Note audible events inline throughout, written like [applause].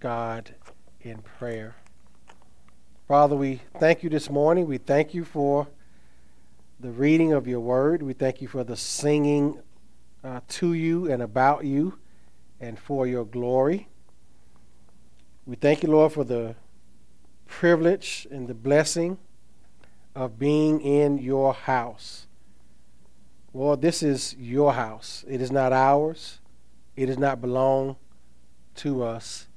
God in prayer. Father, we thank you this morning. We thank you for the reading of your word. We thank you for the singing uh, to you and about you and for your glory. We thank you, Lord, for the privilege and the blessing of being in your house. Lord, this is your house. It is not ours. It does not belong to us.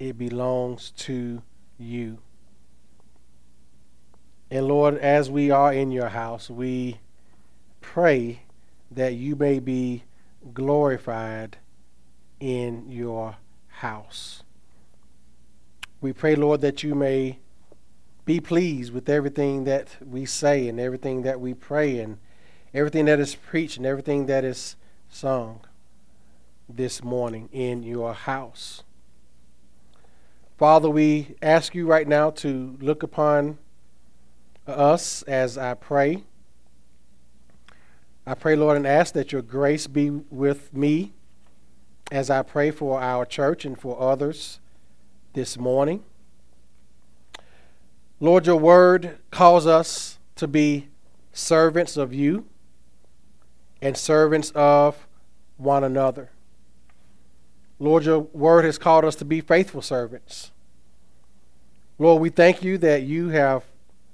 It belongs to you. And Lord, as we are in your house, we pray that you may be glorified in your house. We pray, Lord, that you may be pleased with everything that we say and everything that we pray and everything that is preached and everything that is sung this morning in your house. Father, we ask you right now to look upon us as I pray. I pray, Lord, and ask that your grace be with me as I pray for our church and for others this morning. Lord, your word calls us to be servants of you and servants of one another. Lord, your word has called us to be faithful servants. Lord, we thank you that you have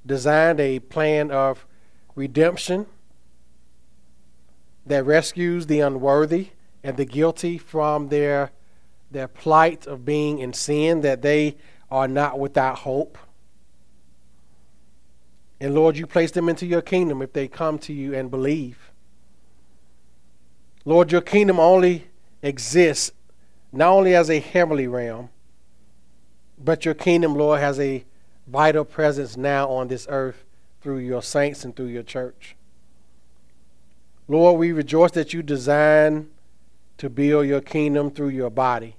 designed a plan of redemption that rescues the unworthy and the guilty from their, their plight of being in sin, that they are not without hope. And Lord, you place them into your kingdom if they come to you and believe. Lord, your kingdom only exists not only as a heavenly realm, but your kingdom, Lord, has a vital presence now on this earth through your saints and through your church. Lord, we rejoice that you design to build your kingdom through your body,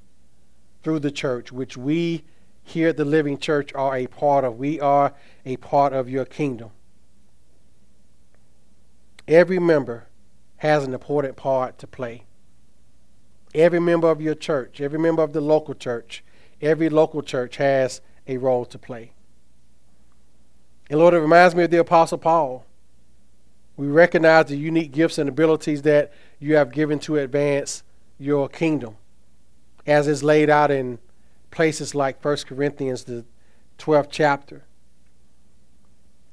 through the church, which we here at the Living Church are a part of. We are a part of your kingdom. Every member has an important part to play. Every member of your church, every member of the local church, every local church has a role to play. And Lord, it reminds me of the Apostle Paul. We recognize the unique gifts and abilities that you have given to advance your kingdom, as is laid out in places like 1 Corinthians, the 12th chapter.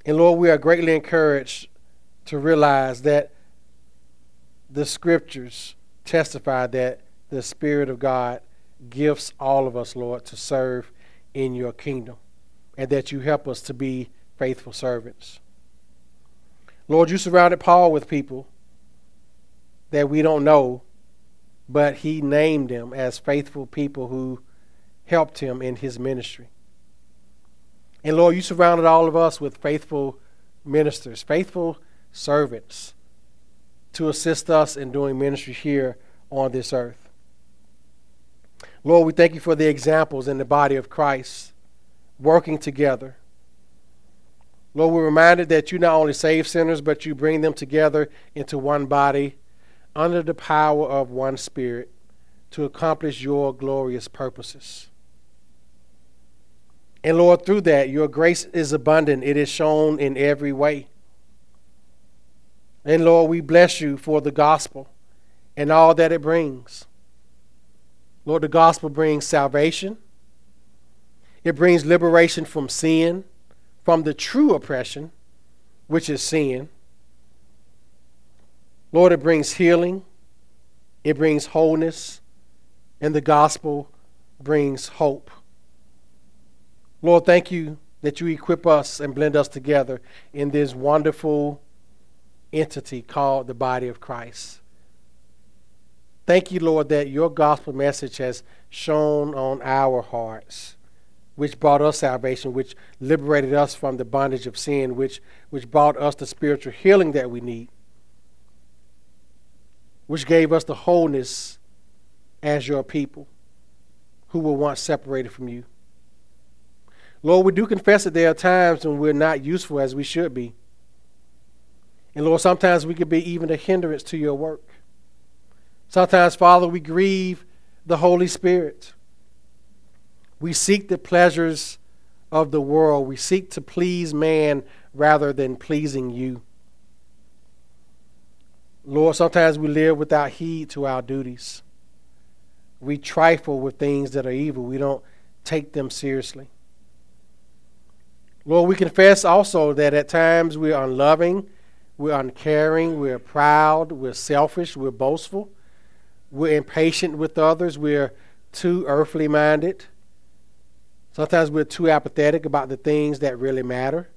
And Lord, we are greatly encouraged to realize that the scriptures testify that the Spirit of God gifts all of us, Lord, to serve in your kingdom, and that you help us to be faithful servants. Lord, you surrounded Paul with people that we don't know, but he named them as faithful people who helped him in his ministry. And Lord, you surrounded all of us with faithful ministers, faithful servants to assist us in doing ministry here on this earth. Lord, we thank you for the examples in the body of Christ working together Lord, we're reminded that you not only save sinners, but you bring them together into one body under the power of one Spirit to accomplish your glorious purposes. And Lord, through that, your grace is abundant. It is shown in every way. And Lord, we bless you for the gospel and all that it brings. Lord, the gospel brings salvation, it brings liberation from sin from the true oppression, which is sin. Lord, it brings healing, it brings wholeness, and the gospel brings hope. Lord, thank you that you equip us and blend us together in this wonderful entity called the body of Christ. Thank you, Lord, that your gospel message has shone on our hearts which brought us salvation, which liberated us from the bondage of sin, which, which brought us the spiritual healing that we need, which gave us the wholeness as your people who were once separated from you. Lord, we do confess that there are times when we're not useful as we should be. And Lord, sometimes we could be even a hindrance to your work. Sometimes, Father, we grieve the Holy Spirit. We seek the pleasures of the world. We seek to please man rather than pleasing you. Lord, sometimes we live without heed to our duties. We trifle with things that are evil. We don't take them seriously. Lord, we confess also that at times we're unloving, we're uncaring, we're proud, we're selfish, we're boastful, we're impatient with others, we're too earthly minded. Sometimes we're too apathetic about the things that really matter.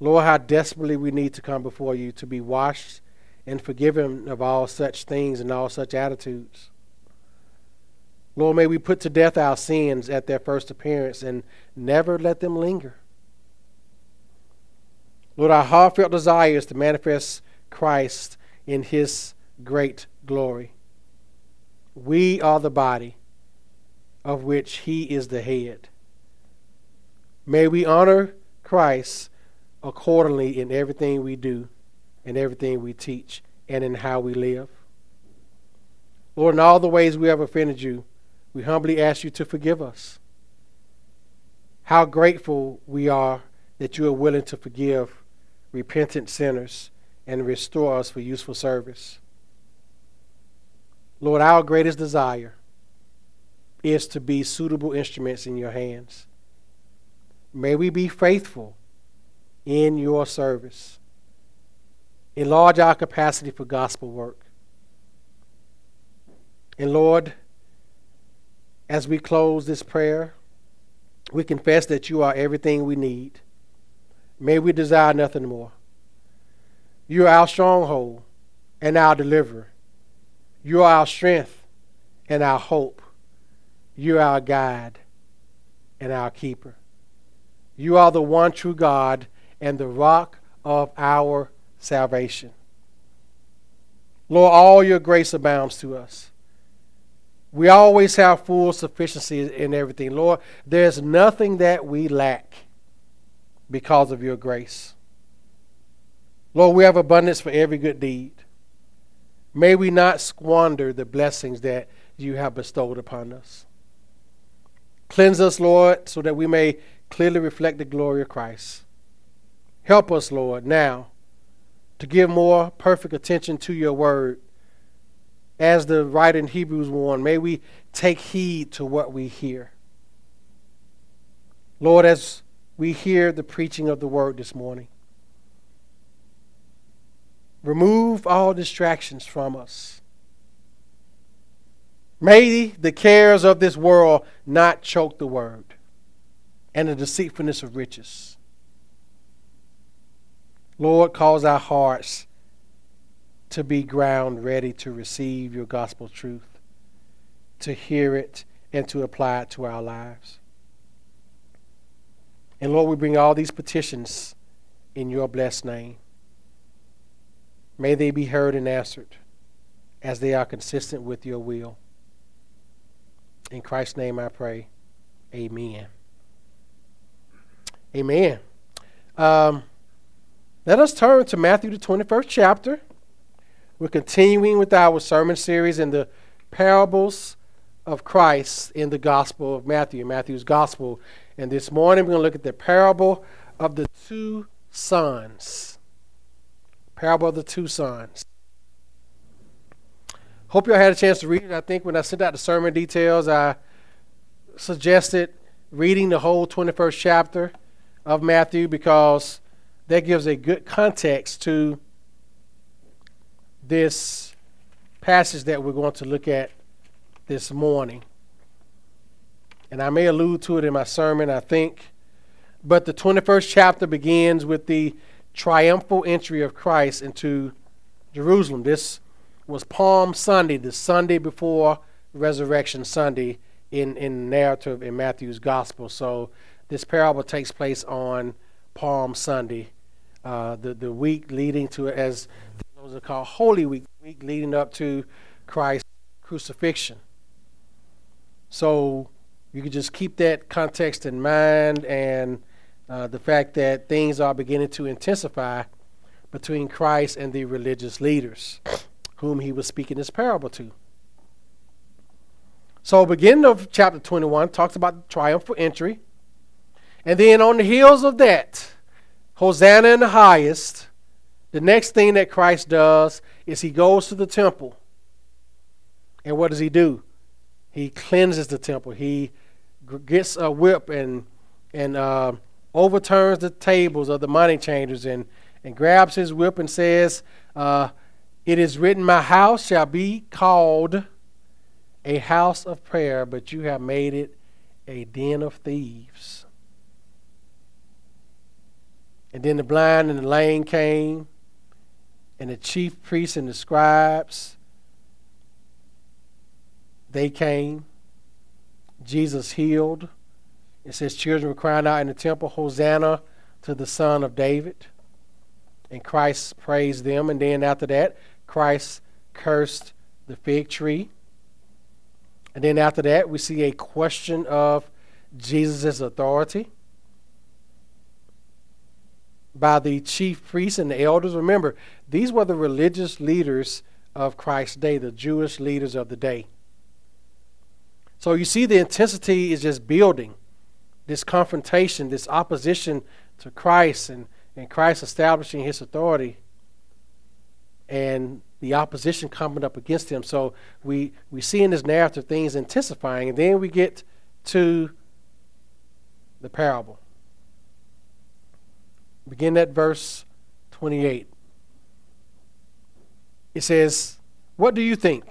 Lord, how desperately we need to come before you to be washed and forgiven of all such things and all such attitudes. Lord, may we put to death our sins at their first appearance and never let them linger. Lord, our heartfelt desire is to manifest Christ in his great glory. We are the body of which he is the head. May we honor Christ accordingly in everything we do, in everything we teach, and in how we live. Lord, in all the ways we have offended you, we humbly ask you to forgive us. How grateful we are that you are willing to forgive repentant sinners and restore us for useful service. Lord, our greatest desire is to be suitable instruments in your hands. May we be faithful in your service. Enlarge our capacity for gospel work. And Lord, as we close this prayer, we confess that you are everything we need. May we desire nothing more. You are our stronghold and our deliverer. You are our strength and our hope. You are our guide and our keeper. You are the one true God and the rock of our salvation. Lord, all your grace abounds to us. We always have full sufficiency in everything. Lord, there's nothing that we lack because of your grace. Lord, we have abundance for every good deed. May we not squander the blessings that you have bestowed upon us. Cleanse us, Lord, so that we may clearly reflect the glory of Christ. Help us, Lord, now to give more perfect attention to your word. As the writer in Hebrews warned, may we take heed to what we hear. Lord, as we hear the preaching of the word this morning, remove all distractions from us. May the cares of this world not choke the word and the deceitfulness of riches. Lord, cause our hearts to be ground ready to receive your gospel truth, to hear it, and to apply it to our lives. And Lord, we bring all these petitions in your blessed name. May they be heard and answered as they are consistent with your will. In Christ's name I pray. Amen. Amen. Um, let us turn to Matthew, the 21st chapter. We're continuing with our sermon series in the parables of Christ in the Gospel of Matthew, Matthew's Gospel. And this morning we're going to look at the parable of the two sons. Parable of the two sons. Hope you all had a chance to read it. I think when I sent out the sermon details, I suggested reading the whole 21st chapter of Matthew because that gives a good context to this passage that we're going to look at this morning. And I may allude to it in my sermon, I think. But the 21st chapter begins with the triumphal entry of Christ into Jerusalem. This was Palm Sunday, the Sunday before Resurrection Sunday in, in narrative in Matthew's Gospel. So this parable takes place on Palm Sunday, uh, the, the week leading to, as those are called Holy Week, week leading up to Christ's crucifixion. So you can just keep that context in mind and uh, the fact that things are beginning to intensify between Christ and the religious leaders whom he was speaking this parable to. So, beginning of chapter 21 talks about the triumphal entry. And then on the heels of that, Hosanna in the highest, the next thing that Christ does is he goes to the temple. And what does he do? He cleanses the temple. He gets a whip and and uh, overturns the tables of the money changers and, and grabs his whip and says, uh, It is written, My house shall be called a house of prayer, but you have made it a den of thieves. And then the blind and the lame came, and the chief priests and the scribes, they came. Jesus healed. It says children were crying out in the temple, Hosanna to the Son of David. And Christ praised them. And then after that, Christ cursed the fig tree. And then after that, we see a question of Jesus' authority by the chief priests and the elders. Remember, these were the religious leaders of Christ's day, the Jewish leaders of the day. So you see, the intensity is just building this confrontation, this opposition to Christ and, and Christ establishing his authority and the opposition coming up against him. So we, we see in this narrative things intensifying, and then we get to the parable. Begin at verse 28. It says, What do you think?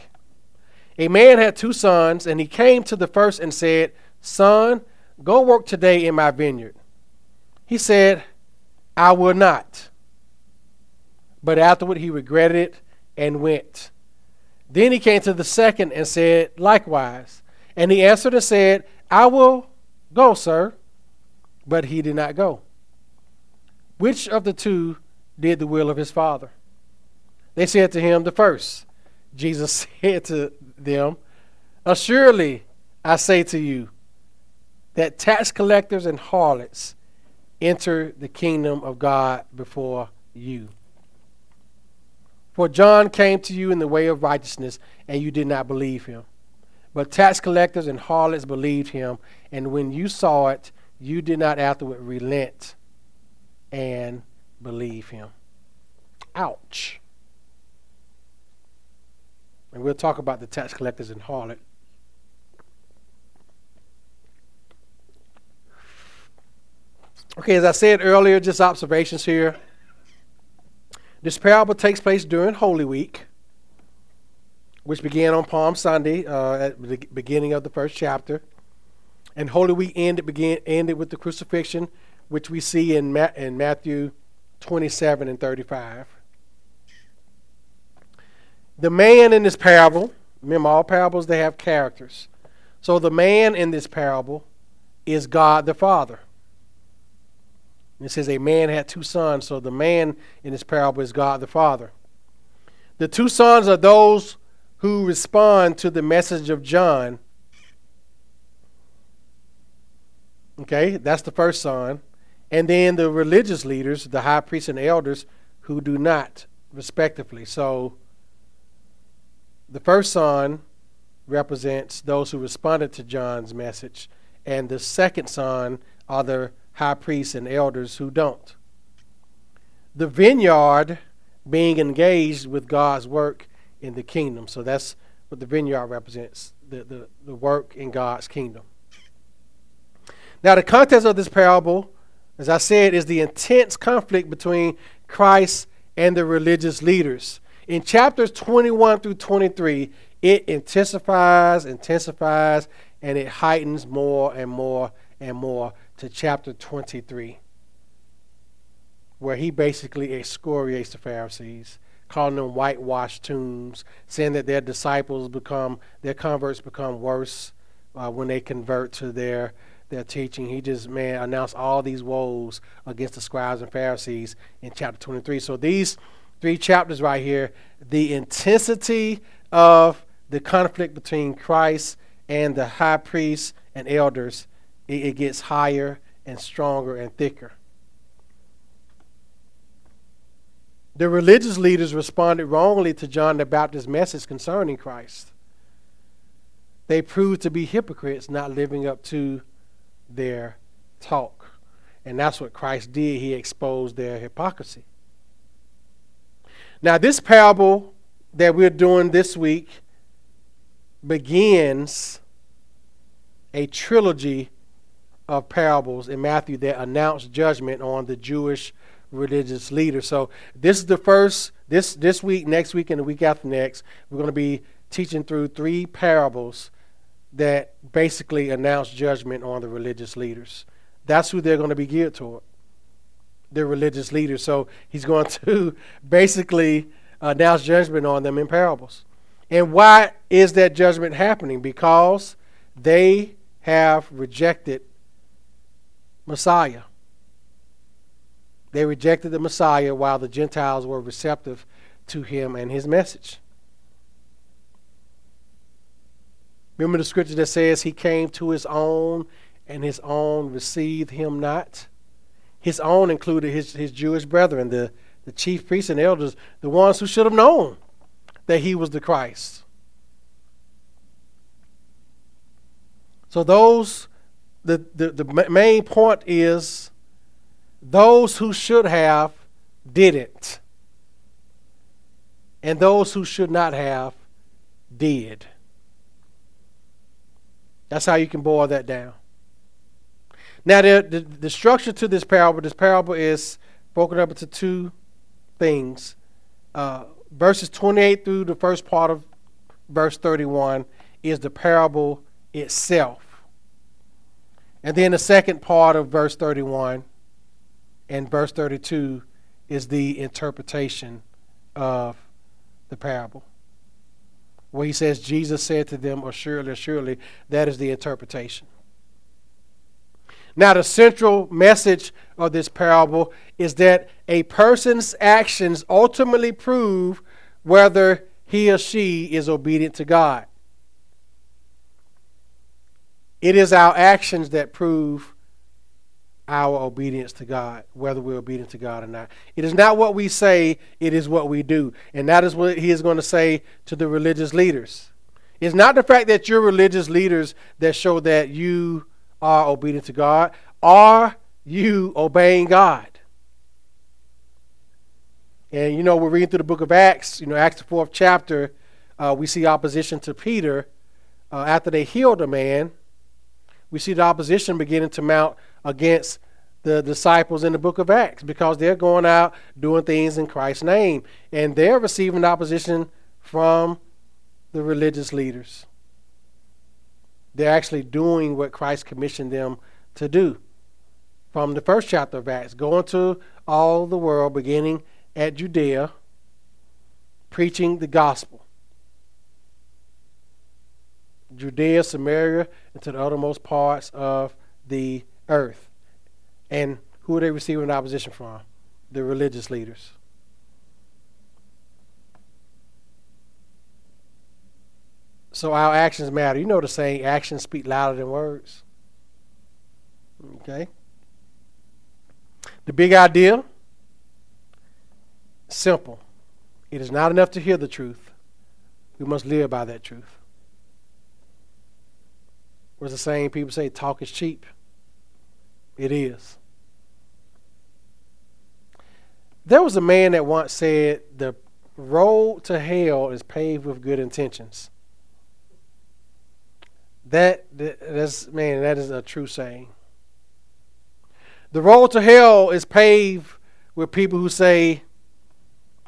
A man had two sons, and he came to the first and said, Son, go work today in my vineyard. He said, I will not. But afterward he regretted it and went. Then he came to the second and said, Likewise. And he answered and said, I will go, sir. But he did not go. Which of the two did the will of his father? They said to him, The first. Jesus [laughs] said to them, Assuredly, I say to you, that tax collectors and harlots enter the kingdom of God before you. For John came to you in the way of righteousness, and you did not believe him. But tax collectors and harlots believed him, and when you saw it, you did not afterward relent and believe him. Ouch. And we'll talk about the tax collectors and harlot. Okay, as I said earlier, just observations here. This parable takes place during Holy Week, which began on Palm Sunday uh, at the beginning of the first chapter. And Holy Week ended, began, ended with the crucifixion, which we see in, Ma- in Matthew 27 and 35. The man in this parable, remember all parables, they have characters. So the man in this parable is God the Father. It says a man had two sons, so the man in this parable is God the Father. The two sons are those who respond to the message of John. Okay, that's the first son. And then the religious leaders, the high priests and elders, who do not, respectively. So the first son represents those who responded to John's message, and the second son are the high priests and elders who don't. The vineyard being engaged with God's work in the kingdom. So that's what the vineyard represents the, the, the work in God's kingdom. Now, the context of this parable, as I said, is the intense conflict between Christ and the religious leaders. In chapters 21 through 23, it intensifies, intensifies, and it heightens more and more and more to chapter 23, where he basically excoriates the Pharisees, calling them whitewashed tombs, saying that their disciples become, their converts become worse uh, when they convert to their their teaching. He just, man, announced all these woes against the scribes and Pharisees in chapter 23. So these three chapters right here, the intensity of the conflict between Christ and the high priests and elders, it, it gets higher and stronger and thicker. The religious leaders responded wrongly to John the Baptist's message concerning Christ. they proved to be hypocrites, not living up to their talk. And that's what Christ did. He exposed their hypocrisy. Now, this parable that we're doing this week begins a trilogy of parables in Matthew that announce judgment on the Jewish religious leaders. So this is the first this this week, next week, and the week after next. We're going to be teaching through three parables that basically announce judgment on the religious leaders. That's who they're going to be geared toward. The religious leaders. So he's going [laughs] to basically announce judgment on them in parables. And why is that judgment happening? Because they have rejected Messiah. They rejected the Messiah while the Gentiles were receptive to him and his message. Remember the scripture that says he came to his own and his own received him not? His own included his, his Jewish brethren, the, the chief priests and elders, the ones who should have known that he was the Christ. So those the, the, the main point is those who should have didn't. And those who should not have did. That's how you can boil that down. Now, the, the, the structure to this parable, this parable is broken up into two things. Uh, verses 28 through the first part of verse 31 is the parable itself. And then the second part of verse 31 and verse 32 is the interpretation of the parable. Where he says, Jesus said to them, Assuredly, assuredly, that is the interpretation. Now, the central message of this parable is that a person's actions ultimately prove whether he or she is obedient to God. It is our actions that prove our obedience to God, whether we're obedient to God or not. It is not what we say, it is what we do. And that is what he is going to say to the religious leaders. It's not the fact that you're religious leaders that show that you are obedient to God. Are you obeying God? And you know, we're reading through the book of Acts, you know, Acts the fourth chapter, uh, we see opposition to Peter uh, after they healed a man we see the opposition beginning to mount against the disciples in the book of Acts because they're going out doing things in Christ's name and they're receiving opposition from the religious leaders. They're actually doing what Christ commissioned them to do. From the first chapter of Acts, going to all the world, beginning at Judea, preaching the gospel. Judea, Samaria, and to the uttermost parts of the earth. And who are they receiving opposition from? The religious leaders. So our actions matter. You know the saying, actions speak louder than words. Okay? The big idea simple. It is not enough to hear the truth. We must live by that truth. What's the saying? People say talk is cheap. It is. There was a man that once said the road to hell is paved with good intentions. That that's man, that is a true saying. The road to hell is paved with people who say,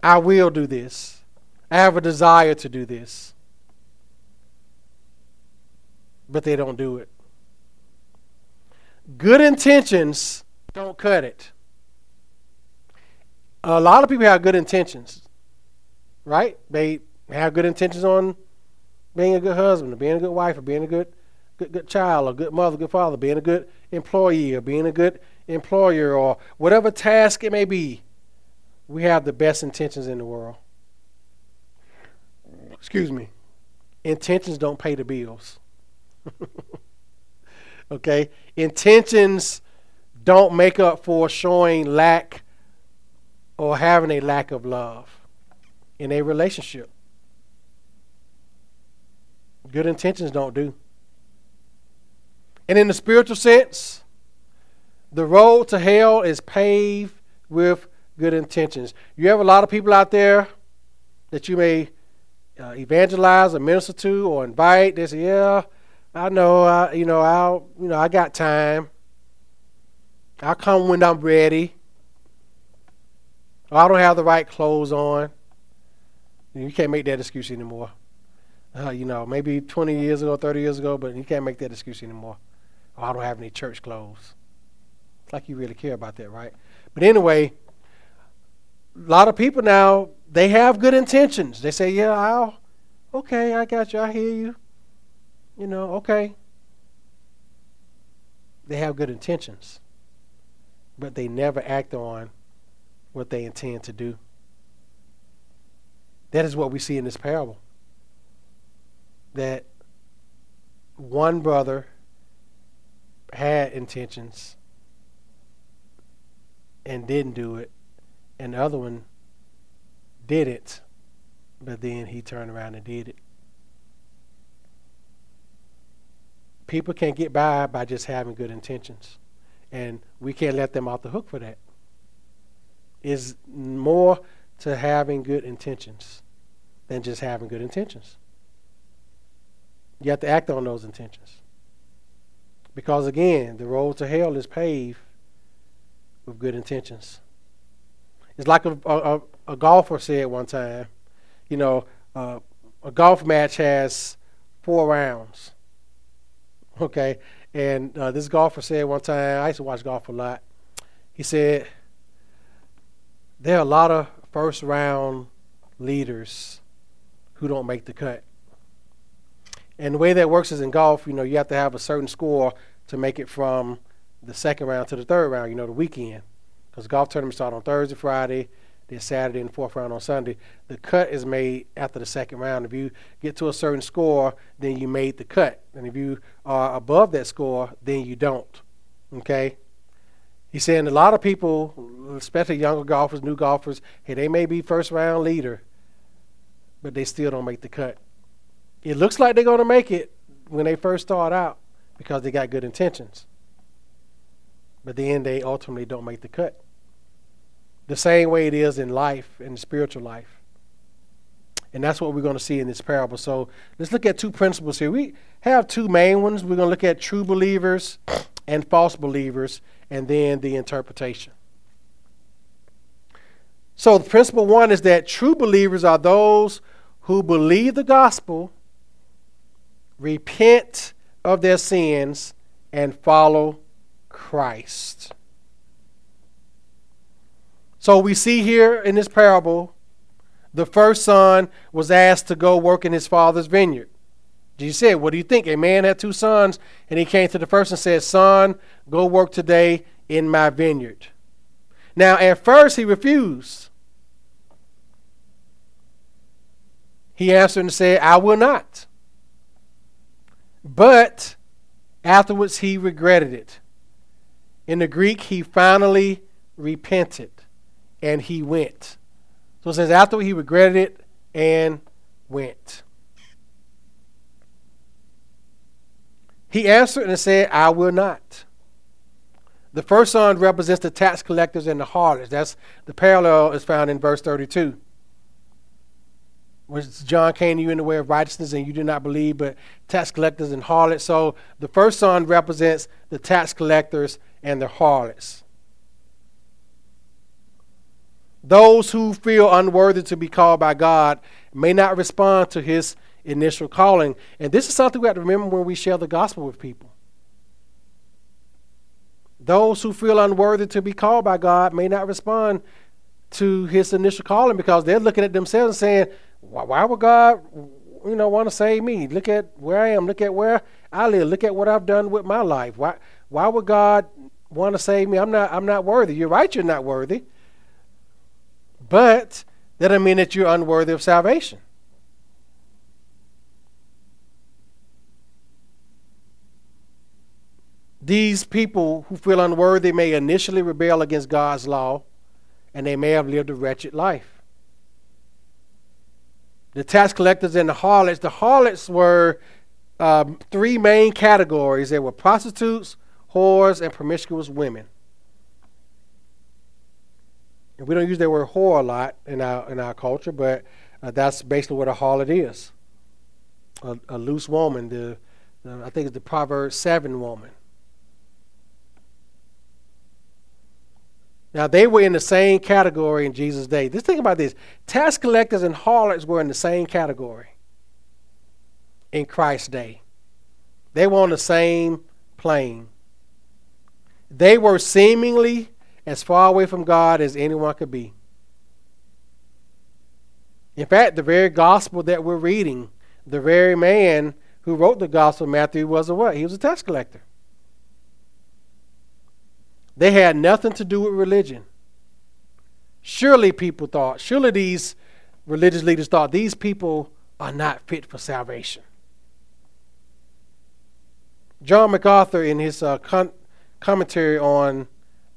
I will do this. I have a desire to do this but they don't do it. Good intentions don't cut it. A lot of people have good intentions, right? They have good intentions on being a good husband, or being a good wife, or being a good, good, good child, a good mother, good father, being a good employee, or being a good employer, or whatever task it may be. We have the best intentions in the world. Excuse me. Intentions don't pay the bills. [laughs] okay? Intentions don't make up for showing lack or having a lack of love in a relationship. Good intentions don't do. And in the spiritual sense, the road to hell is paved with good intentions. You have a lot of people out there that you may uh, evangelize or minister to or invite. They say, "Yeah, I know. I, you know, I'll, you know, I got time. I'll come when I'm ready. Or I don't have the right clothes on." You can't make that excuse anymore. Uh, you know, maybe 20 years ago, 30 years ago, but you can't make that excuse anymore. Oh, I don't have any church clothes. It's like you really care about that, right? But anyway, a lot of people now they have good intentions. They say, "Yeah, I'll, okay, I got you. I hear you. You know, okay." They have good intentions, but they never act on what they intend to do. That is what we see in this parable. That one brother had intentions and didn't do it, and the other one did it, but then he turned around and did it. People can't get by by just having good intentions, and we can't let them off the hook for that. Is more to having good intentions than just having good intentions. You have to act on those intentions. Because again, the road to hell is paved with good intentions. It's like a, a, a golfer said one time, you know, uh, a golf match has four rounds. Okay, and uh, this golfer said one time, I used to watch golf a lot. He said, there are a lot of first round leaders who don't make the cut. And the way that works is in golf, you know, you have to have a certain score to make it from the second round to the third round, you know, the weekend because golf tournaments start on Thursday, Friday, then Saturday, and the fourth round on Sunday. The cut is made after the second round. If you get to a certain score, then you made the cut, and if you are above that score, then you don't. Okay. He's saying a lot of people, especially younger golfers, new golfers, hey, they may be first round leader, but they still don't make the cut. It looks like they're going to make it when they first start out because they got good intentions. But then they ultimately don't make the cut the same way it is in life, in the spiritual life. And that's what we're going to see in this parable. So let's look at two principles here. We have two main ones. We're going to look at true believers and false believers, and then the interpretation. So, the principle one is that true believers are those who believe the gospel, repent of their sins, and follow Christ. So we see here in this parable, the first son was asked to go work in his father's vineyard. Jesus said, What do you think? A man had two sons, and he came to the first and said, Son, go work today in my vineyard. Now, at first, he refused. He answered and said, I will not. But afterwards, he regretted it. In the Greek, he finally repented and he went. So it says, after he regretted it and went. He answered and said, I will not. The first son represents the tax collectors and the harlots. That's the parallel is found in verse 32. Which John came to you in the way of righteousness and you did not believe, but tax collectors and harlots. So the first son represents the tax collectors and the harlots. Those who feel unworthy to be called by God may not respond to his initial calling. And this is something we have to remember when we share the gospel with people. Those who feel unworthy to be called by God may not respond to his initial calling because they're looking at themselves and saying, why, why would God you know, want to save me? Look at where I am. Look at where I live. Look at what I've done with my life. Why, why would God want to save me? I'm not, I'm not worthy. You're right, you're not worthy. But that doesn't mean that you're unworthy of salvation. These people who feel unworthy may initially rebel against God's law, and they may have lived a wretched life. The tax collectors and the harlots, the harlots were um, three main categories. they were prostitutes, whores, and promiscuous women. And we don't use that word whore a lot in our in our culture, but uh, that's basically what a harlot is. A, a loose woman. The, the I think it's the Proverbs seven woman. Now they were in the same category in Jesus' day. Just think about this: tax collectors and harlots were in the same category in Christ's day. They were on the same plane. They were seemingly as far away from God as anyone could be. In fact, the very gospel that we're reading, the very man who wrote the gospel, Matthew, was a what? He was a tax collector. They had nothing to do with religion. Surely people thought, surely these religious leaders thought these people are not fit for salvation. John MacArthur, in his uh, con- commentary on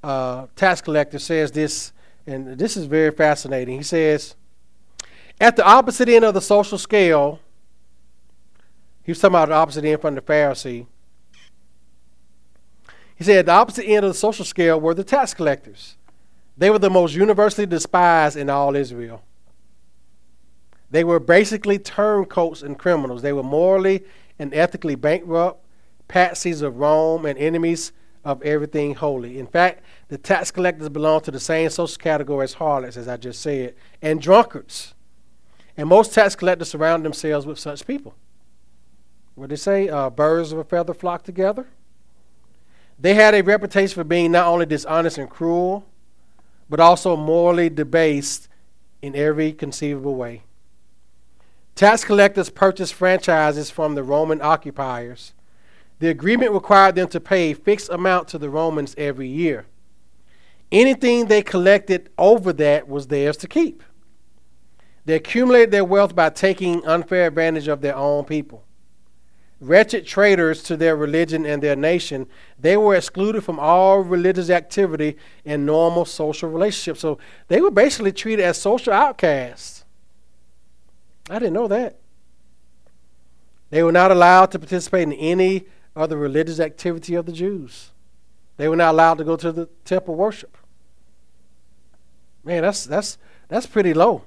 uh, tax collector, says this, and this is very fascinating. He says, at the opposite end of the social scale, he was talking about the opposite end from the Pharisee. He said, at the opposite end of the social scale were the tax collectors. They were the most universally despised in all Israel. They were basically turncoats and criminals. They were morally and ethically bankrupt patsies of Rome, and enemies of everything holy. In fact, the tax collectors belong to the same social category as harlots, as I just said, and drunkards. And most tax collectors surround themselves with such people. What they say? Uh, birds of a feather flock together. They had a reputation for being not only dishonest and cruel, but also morally debased in every conceivable way. Tax collectors purchased franchises from the Roman occupiers the agreement required them to pay a fixed amount to the Romans every year. Anything they collected over that was theirs to keep. They accumulated their wealth by taking unfair advantage of their own people. Wretched traitors to their religion and their nation, they were excluded from all religious activity and normal social relationships. So they were basically treated as social outcasts. I didn't know that. They were not allowed to participate in any or the religious activity of the Jews. They were not allowed to go to the temple worship. Man, that's that's that's pretty low.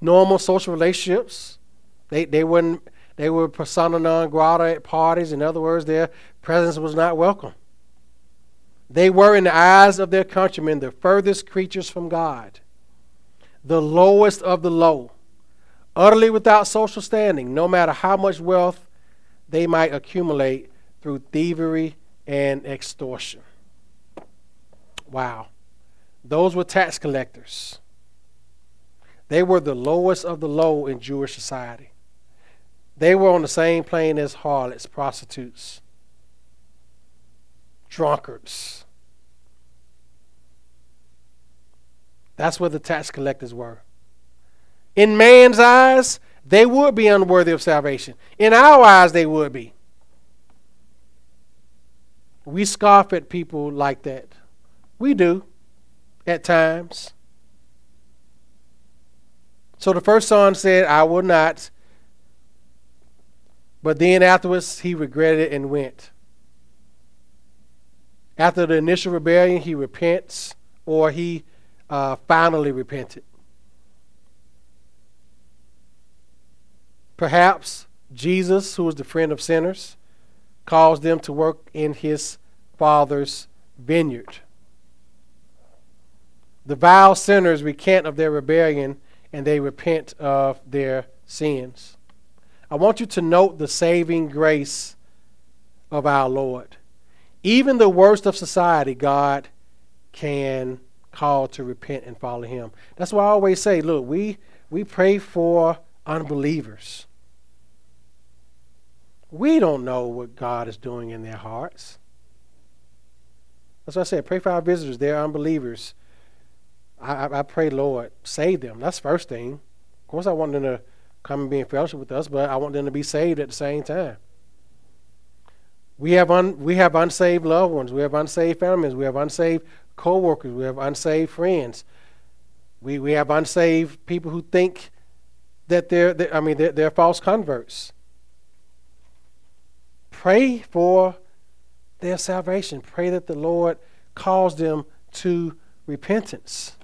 Normal social relationships, they they wouldn't they were persona non grata at parties. In other words, their presence was not welcome. They were, in the eyes of their countrymen, the furthest creatures from God, the lowest of the low, utterly without social standing, no matter how much wealth they might accumulate through thievery and extortion. Wow. Those were tax collectors. They were the lowest of the low in Jewish society. They were on the same plane as harlots, prostitutes, drunkards. That's where the tax collectors were. In man's eyes, they would be unworthy of salvation. In our eyes, they would be. We scoff at people like that. We do at times. So the first son said, I will not. But then afterwards, he regretted it and went. After the initial rebellion, he repents or he uh, finally repented. Perhaps Jesus, who was the friend of sinners, caused them to work in his Father's vineyard. The vile sinners recant of their rebellion and they repent of their sins. I want you to note the saving grace of our Lord. Even the worst of society, God can call to repent and follow Him. That's why I always say, look, we, we pray for unbelievers. We don't know what God is doing in their hearts. That's what I said. Pray for our visitors. They're unbelievers. I, I, I, pray, Lord, save them. That's the first thing. Of course, I want them to come and be in fellowship with us, but I want them to be saved at the same time. We have un, we have unsaved loved ones. We have unsaved families. We have unsaved co-workers. We have unsaved friends. We we have unsaved people who think that they're, they're I mean they're, they're false converts. Pray for their salvation. Pray that the Lord calls them to repentance.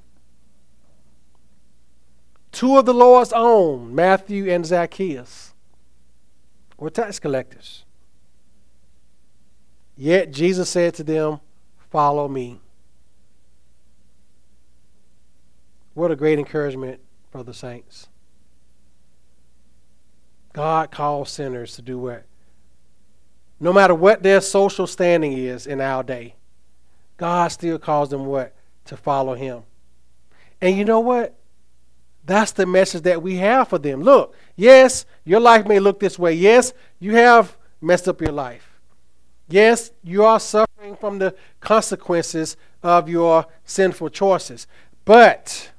Two of the Lord's own, Matthew and Zacchaeus, were tax collectors. Yet Jesus said to them, Follow me. What a great encouragement for the saints. God calls sinners to do what? No matter what their social standing is in our day, God still calls them what? To follow Him. And you know what? That's the message that we have for them. Look, yes, your life may look this way. Yes, you have messed up your life. Yes, you are suffering from the consequences of your sinful choices. But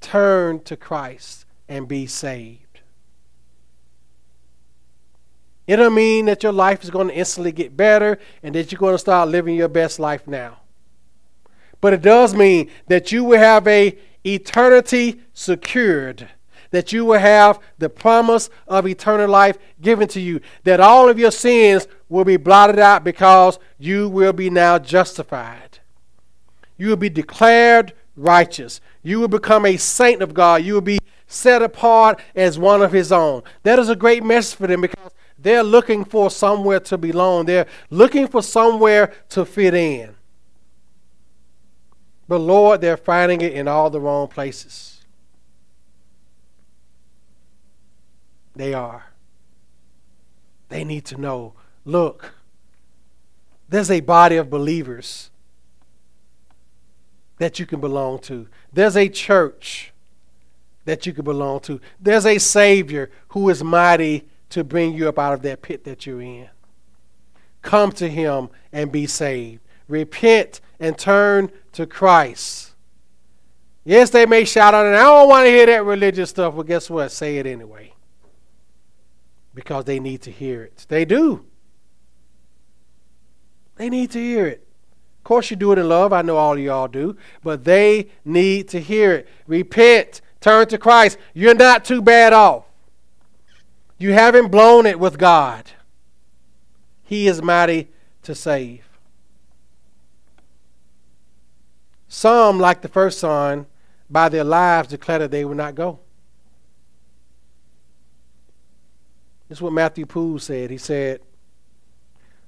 turn to Christ and be saved. It don't mean that your life is going to instantly get better and that you're going to start living your best life now. But it does mean that you will have a eternity secured that you will have the promise of eternal life given to you, that all of your sins will be blotted out because you will be now justified. You will be declared righteous. You will become a saint of God. You will be set apart as one of His own. That is a great message for them because they're looking for somewhere to belong, they're looking for somewhere to fit in. But Lord, they're finding it in all the wrong places. They are. They need to know look, there's a body of believers that you can belong to, there's a church that you can belong to, there's a Savior who is mighty to bring you up out of that pit that you're in. Come to Him and be saved. Repent and turn to Christ. Yes, they may shout out, and I don't want to hear that religious stuff, but guess what? Say it anyway. Because they need to hear it. They do. They need to hear it. Of course, you do it in love. I know all of y'all do. But they need to hear it. Repent. Turn to Christ. You're not too bad off. You haven't blown it with God. He is mighty to save. Some, like the first son, by their lives declared that they would not go. This is what Matthew Poole said. He said,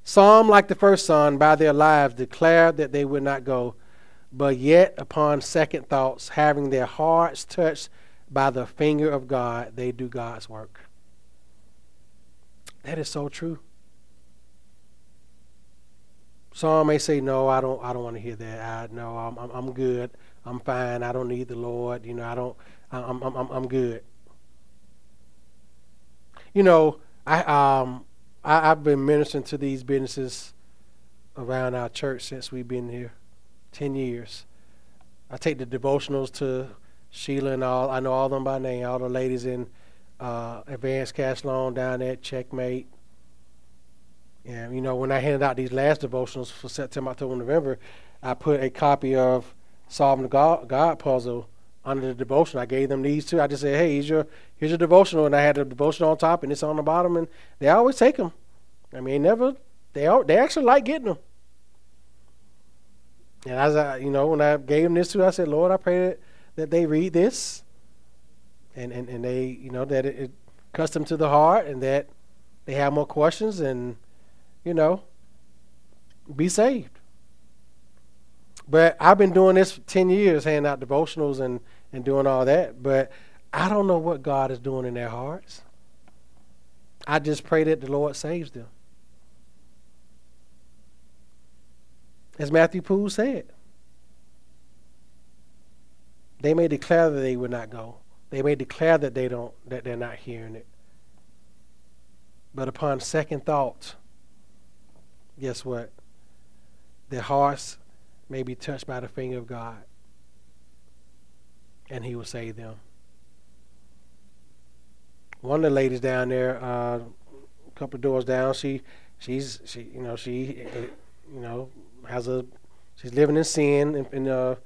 Some, like the first son, by their lives declared that they would not go, but yet, upon second thoughts, having their hearts touched by the finger of God, they do God's work. That is so true. Some may say, "No, I don't. I don't want to hear that. I no, I'm, I'm, I'm good. I'm fine. I don't need the Lord. You know, I don't. I'm, I'm, I'm, I'm good." You know, I um, I, I've been ministering to these businesses around our church since we've been here, ten years. I take the devotionals to Sheila and all. I know all them by name. All the ladies in uh, advanced cash loan down at Checkmate and you know, when I handed out these last devotionals for September, October, November, I put a copy of Solving the God, God Puzzle under the devotion. I gave them these two. I just said, "Hey, here's your here's your devotional," and I had the devotional on top and it's on the bottom, and they always take them. I mean, never they all, they actually like getting them. And as I, you know, when I gave them this too, I said, "Lord, I pray that they read this, and and and they, you know, that it, it cuts them to the heart, and that they have more questions and." you know, be saved. But I've been doing this for 10 years, handing out devotionals and, and doing all that. But I don't know what God is doing in their hearts. I just pray that the Lord saves them. As Matthew Poole said, they may declare that they would not go. They may declare that they don't that they're not hearing it. But upon second thought, guess what? Their hearts may be touched by the finger of God, and He will save them. One of the ladies down there, uh, a couple of doors down, she, she's, she, you know, she, you know, has a, she's living in sin in, in uh,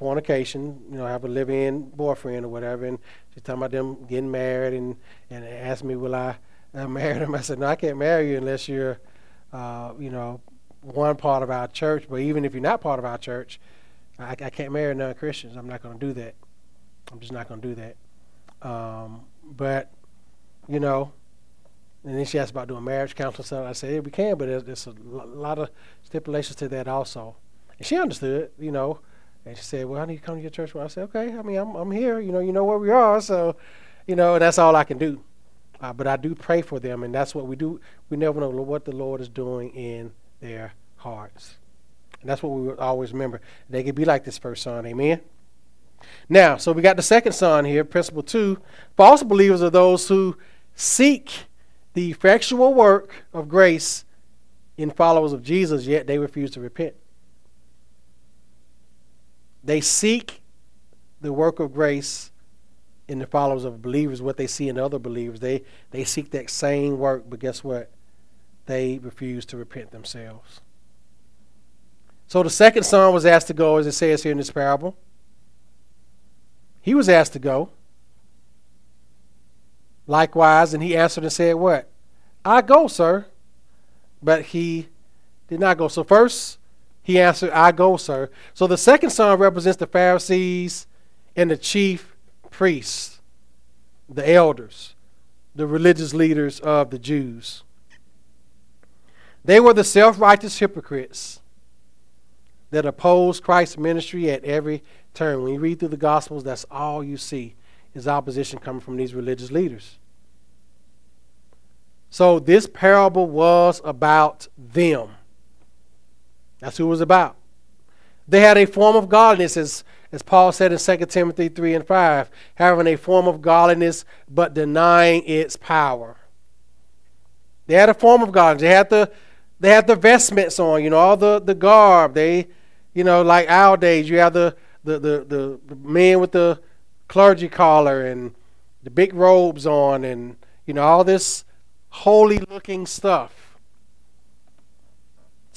fornication, you know, have a live-in boyfriend or whatever, and she's talking about them getting married, and and asked me, will I I married him. I said, no, I can't marry you unless you're, uh, you know, one part of our church. But even if you're not part of our church, I, I can't marry non-Christians. I'm not going to do that. I'm just not going to do that. Um, but, you know, and then she asked about doing marriage counseling. I said, yeah, we can, but there's, there's a lot of stipulations to that also. And she understood, you know. And she said, well, I need to come to your church. Well, I said, okay. I mean, I'm, I'm here. You know, you know where we are. So, you know, that's all I can do. Uh, but I do pray for them, and that's what we do. We never know what the Lord is doing in their hearts. And that's what we always remember. They could be like this first son. Amen. Now, so we got the second son here, principle two. False believers are those who seek the effectual work of grace in followers of Jesus, yet they refuse to repent. They seek the work of grace in the followers of believers, what they see in other believers. They, they seek that same work, but guess what? They refuse to repent themselves. So the second son was asked to go, as it says here in this parable. He was asked to go. Likewise, and he answered and said, What? I go, sir. But he did not go. So first, he answered, I go, sir. So the second son represents the Pharisees and the chief priests, the elders, the religious leaders of the Jews. They were the self righteous hypocrites that oppose Christ's ministry at every turn. When you read through the Gospels, that's all you see is opposition coming from these religious leaders. So this parable was about them. That's who it was about. They had a form of godliness, as, as Paul said in 2 Timothy 3 and 5, having a form of godliness but denying its power. They had a form of godliness. They had the they had the vestments on, you know, all the, the garb. They you know, like our days, you have the, the, the, the, the men with the clergy collar and the big robes on and, you know, all this holy looking stuff.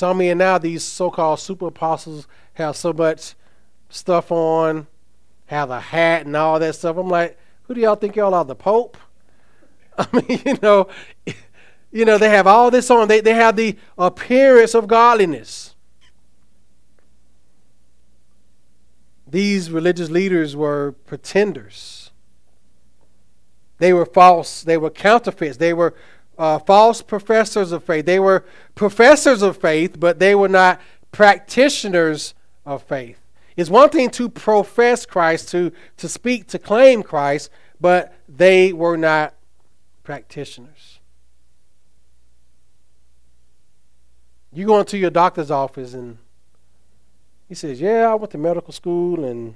Tell me, and now these so called super apostles have so much stuff on, have a hat and all that stuff. I'm like, who do y'all think y'all are, the Pope? [laughs] I mean, you know, [laughs] you know, they have all this on. They, they have the appearance of godliness. these religious leaders were pretenders. They were false, they were counterfeits, they were uh, false professors of faith. They were professors of faith, but they were not practitioners of faith. It's one thing to profess Christ, to, to speak, to claim Christ, but they were not practitioners. You go into your doctor's office and he says, Yeah, I went to medical school and,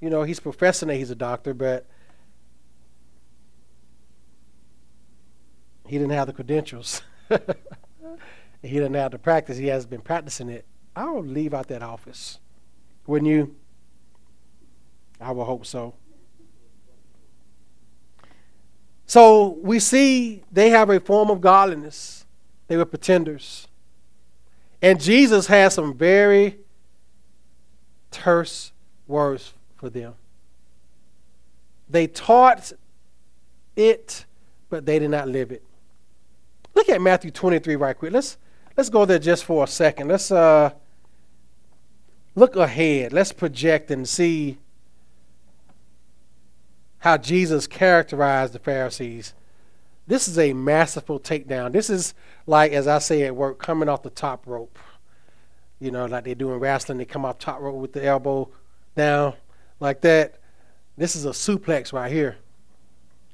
you know, he's professing that he's a doctor, but he didn't have the credentials. [laughs] he didn't have the practice. He hasn't been practicing it. I would leave out that office. Wouldn't you? I would hope so. So we see they have a form of godliness. They were pretenders. And Jesus has some very terse words for them. They taught it, but they did not live it. Look at Matthew 23 right quick. Let's let's go there just for a second. Let's uh look ahead. Let's project and see how Jesus characterized the Pharisees this is a masterful takedown. This is like, as I say at work, coming off the top rope. You know, like they do in wrestling, they come off top rope with the elbow down like that. This is a suplex right here.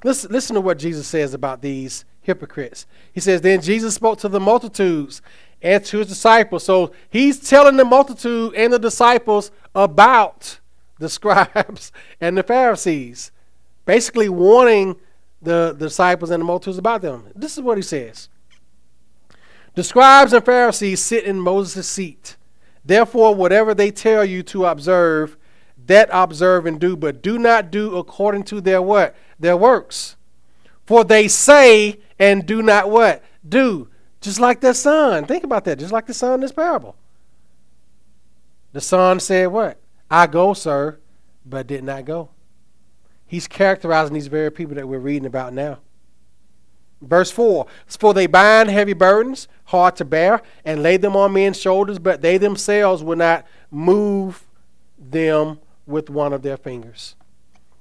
Listen, listen to what Jesus says about these hypocrites. He says, Then Jesus spoke to the multitudes and to his disciples. So he's telling the multitude and the disciples about the [laughs] scribes and the Pharisees, basically warning the, disciples and the multitudes about them. This is what he says The scribes and Pharisees sit in Moses' seat. Therefore, whatever they tell you to observe, that observe and do, but do not do according to their what? Their works. For they say and do not what? Do. Just like the son. Think about that. Just like the son in this parable. The son said what? I go, sir, but did not go. He's characterizing these very people that we're reading about now. Verse 4 For they bind heavy burdens, hard to bear, and lay them on men's shoulders, but they themselves will not move them with one of their fingers.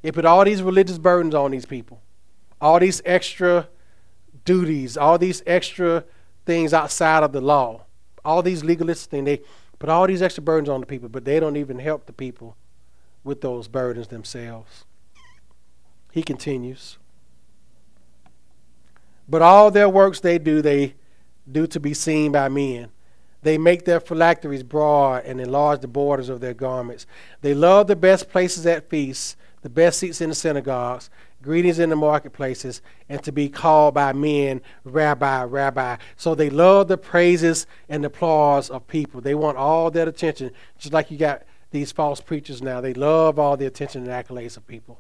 They put all these religious burdens on these people, all these extra duties, all these extra things outside of the law, all these legalistic things. They put all these extra burdens on the people, but they don't even help the people with those burdens themselves. He continues. But all their works they do, they do to be seen by men. They make their phylacteries broad and enlarge the borders of their garments. They love the best places at feasts, the best seats in the synagogues, greetings in the marketplaces, and to be called by men, Rabbi, Rabbi. So they love the praises and applause of people. They want all that attention, just like you got these false preachers now. They love all the attention and accolades of people.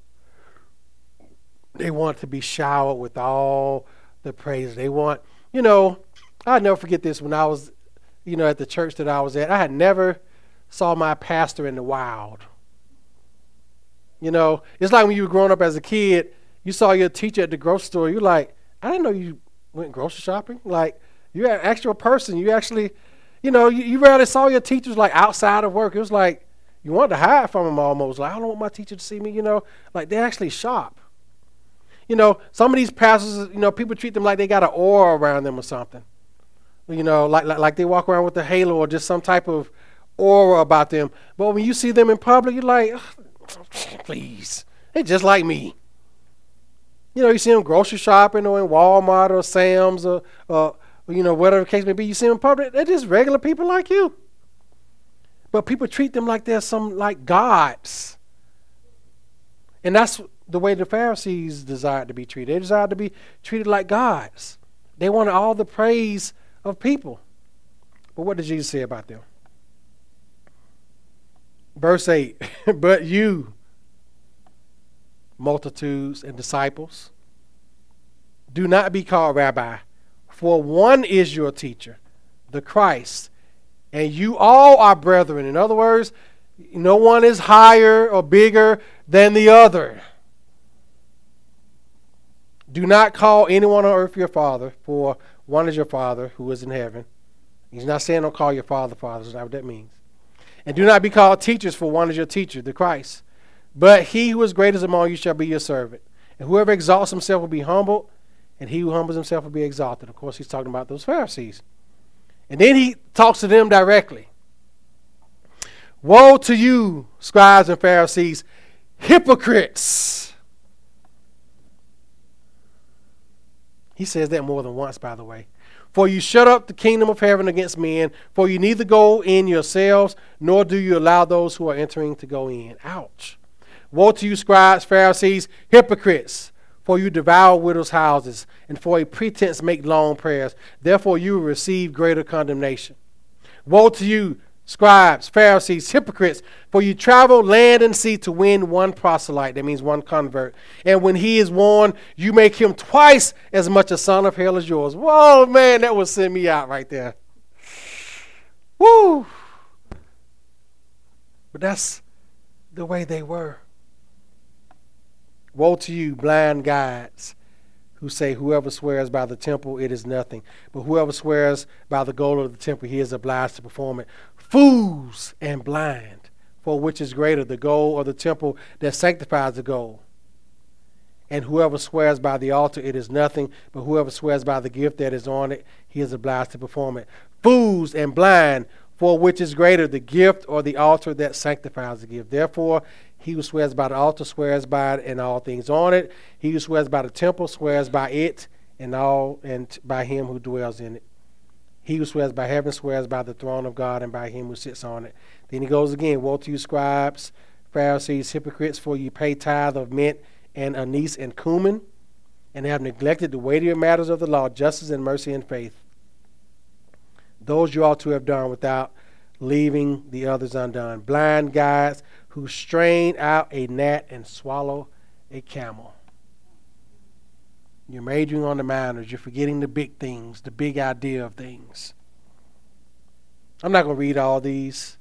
They want to be showered with all the praise. They want, you know, I'll never forget this when I was, you know, at the church that I was at. I had never saw my pastor in the wild. You know, it's like when you were growing up as a kid, you saw your teacher at the grocery store. You're like, I didn't know you went grocery shopping. Like, you're an actual person. You actually, you know, you, you rarely saw your teachers like outside of work. It was like you wanted to hide from them almost. Like, I don't want my teacher to see me. You know, like they actually shop you know, some of these pastors, you know, people treat them like they got an aura around them or something. You know, like, like, like they walk around with a halo or just some type of aura about them. But when you see them in public, you're like, please, they just like me. You know, you see them grocery shopping or in Walmart or Sam's or, or you know, whatever the case may be. You see them in public, they're just regular people like you. But people treat them like they're some like gods. And that's the way the Pharisees desired to be treated. They desired to be treated like gods. They wanted all the praise of people. But what did Jesus say about them? Verse 8 [laughs] But you, multitudes and disciples, do not be called rabbi, for one is your teacher, the Christ, and you all are brethren. In other words, no one is higher or bigger than the other. Do not call anyone on earth your father, for one is your father who is in heaven. He's not saying don't call your father father. That's not what that means. And do not be called teachers, for one is your teacher, the Christ. But he who is greatest among you shall be your servant. And whoever exalts himself will be humbled, and he who humbles himself will be exalted. Of course, he's talking about those Pharisees. And then he talks to them directly. Woe to you, scribes and Pharisees, hypocrites! He says that more than once, by the way. For you shut up the kingdom of heaven against men, for you neither go in yourselves, nor do you allow those who are entering to go in. Ouch. Woe to you, scribes, Pharisees, hypocrites! For you devour widows' houses, and for a pretense make long prayers. Therefore you will receive greater condemnation. Woe to you, scribes, Pharisees, hypocrites, for you travel land and sea to win one proselyte, that means one convert. And when he is won, you make him twice as much a son of hell as yours. Whoa, man, that would send me out right there. Woo! But that's the way they were. Woe to you, blind guides who say, Whoever swears by the temple, it is nothing. But whoever swears by the gold of the temple, he is obliged to perform it fools and blind, for which is greater, the gold or the temple that sanctifies the gold? And whoever swears by the altar, it is nothing, but whoever swears by the gift that is on it, he is obliged to perform it. Fools and blind, for which is greater, the gift or the altar that sanctifies the gift? Therefore, he who swears by the altar swears by it and all things on it. He who swears by the temple swears by it and all and by him who dwells in it. He who swears by heaven swears by the throne of God and by him who sits on it. Then he goes again Woe to you, scribes, Pharisees, hypocrites, for you pay tithe of mint and anise and cumin, and have neglected the weightier matters of the law, justice and mercy and faith. Those you ought to have done without leaving the others undone. Blind guides who strain out a gnat and swallow a camel. You're majoring on the minors. You're forgetting the big things, the big idea of things. I'm not going to read all these.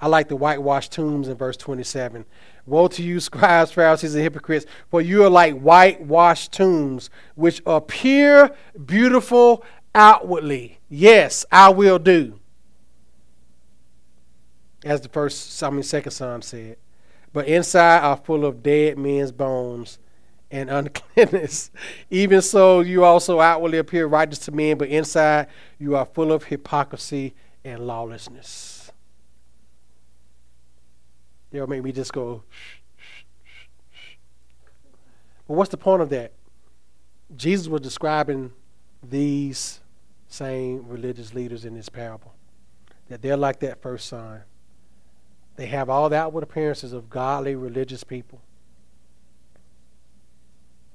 I like the whitewashed tombs in verse 27. Woe to you, [laughs] scribes, Pharisees, and hypocrites, for you are like whitewashed tombs, which appear beautiful outwardly. Yes, I will do. As the first, I mean, second psalm said. But inside are full of dead men's bones and [laughs] uncleanness. Even so, you also outwardly appear righteous to men, but inside you are full of hypocrisy and lawlessness. They'll make me just go, But what's the point of that? Jesus was describing these same religious leaders in this parable. That they're like that first son. They have all the outward appearances of godly religious people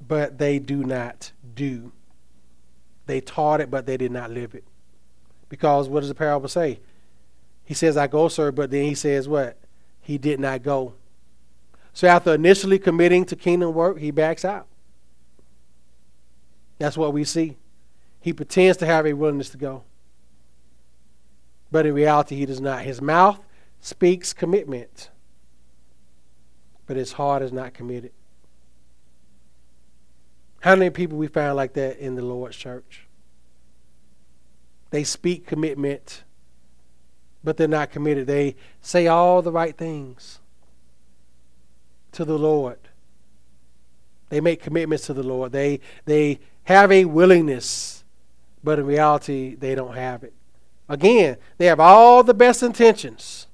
but they do not do. They taught it, but they did not live it. Because what does the parable say? He says, I go, sir, but then he says what? He did not go. So after initially committing to kingdom work, he backs out. That's what we see. He pretends to have a willingness to go. But in reality, he does not. His mouth speaks commitment, but his heart is not committed. How many people we find like that in the Lord's church? They speak commitment, but they're not committed. They say all the right things to the Lord. They make commitments to the Lord. They they have a willingness, but in reality they don't have it. Again, they have all the best intentions.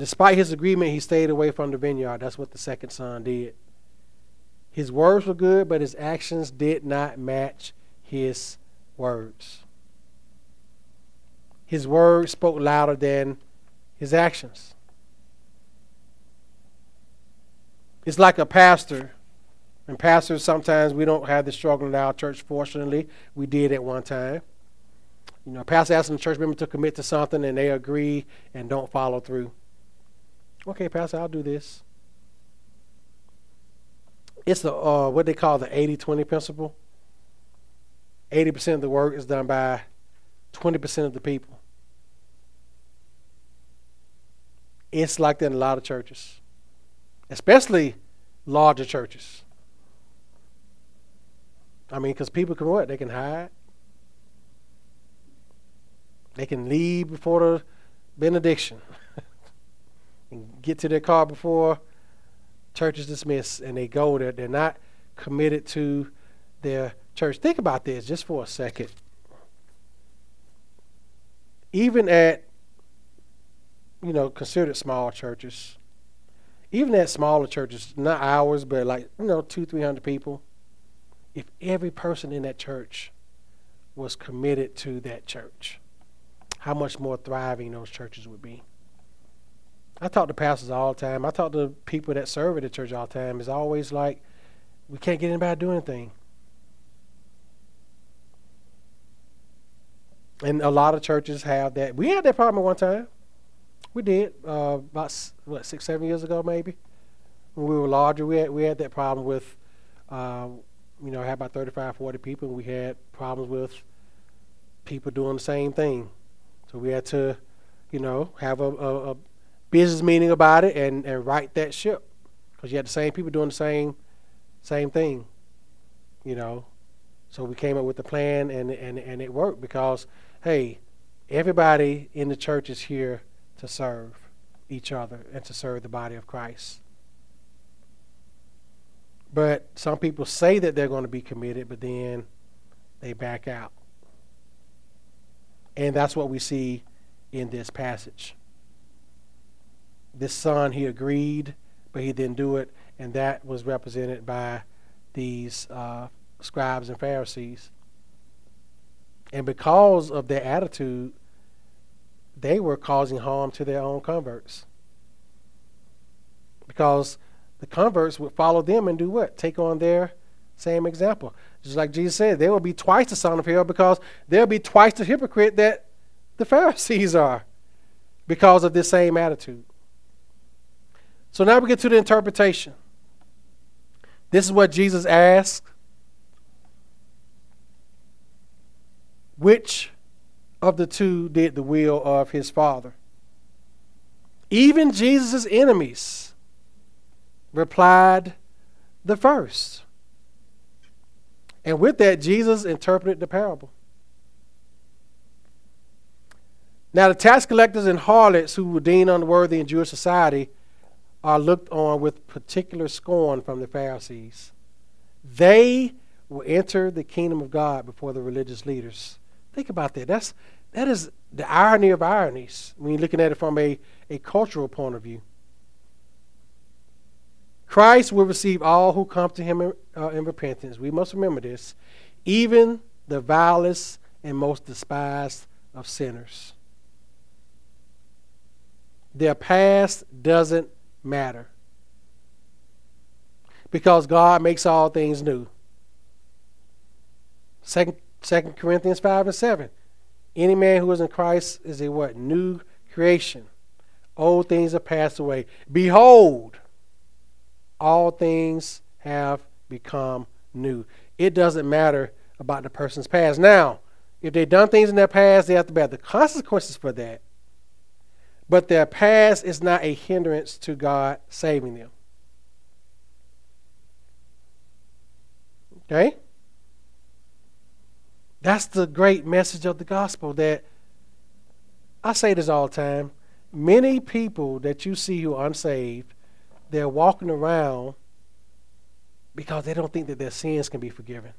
Despite his agreement, he stayed away from the vineyard. That's what the second son did. His words were good, but his actions did not match his words. His words spoke louder than his actions. It's like a pastor. And pastors, sometimes we don't have the struggle in our church, fortunately. We did at one time. You know, a pastor asking the church member to commit to something and they agree and don't follow through. Okay, Pastor, I'll do this. It's the uh, what they call the 80-20 principle. 80% of the work is done by 20% of the people. It's like that in a lot of churches, especially larger churches. I mean, because people can what? They can hide. They can leave before the benediction. And get to their car before church is dismissed and they go there. They're not committed to their church. Think about this just for a second. Even at, you know, considered small churches, even at smaller churches, not ours, but like, you know, two, three hundred people, if every person in that church was committed to that church, how much more thriving those churches would be. I talk to pastors all the time. I talk to people that serve at the church all the time. It's always like, we can't get anybody to do anything. And a lot of churches have that. We had that problem at one time. We did uh, about what six, seven years ago, maybe. When we were larger, we had we had that problem with, uh, you know, had about 35, 40 people, and we had problems with people doing the same thing. So we had to, you know, have a, a, a business meeting about it and, and right that ship because you had the same people doing the same same thing, you know. So we came up with the plan and and and it worked because hey, everybody in the church is here to serve each other and to serve the body of Christ. But some people say that they're going to be committed, but then they back out. And that's what we see in this passage this son, he agreed, but he didn't do it, and that was represented by these uh, scribes and Pharisees. And because of their attitude, they were causing harm to their own converts. Because the converts would follow them and do what? Take on their same example. Just like Jesus said, they will be twice the son of hell because they'll be twice the hypocrite that the [laughs] Pharisees are because of this same attitude. So now we get to the interpretation. This is what Jesus asked. Which of the two did the will of his Father. Even Jesus' enemies replied the first. And with that, Jesus interpreted the parable. Now, the tax collectors and harlots who were deemed unworthy in Jewish society are looked on with particular scorn from the Pharisees. They will enter the kingdom of God before the religious leaders. Think about that. That's, that is the irony of ironies when you're looking at it from a, a cultural point of view. Christ will receive all who come to him in, uh, in repentance. We must remember this. Even the vilest and most despised of sinners. Their past doesn't matter because God makes all things new. Second, Second Corinthians 5 and 7. Any man who is in Christ is a what? New creation. Old things are passed away. Behold, all things have become new. It doesn't matter about the person's past. Now, if they've done things in their past, they have to bear the consequences for that. But their past is not a hindrance to God saving them. Okay? That's the great message of the gospel that I say this all the time. Many people that you see who are unsaved they're walking around because they don't think that their sins can be forgiven.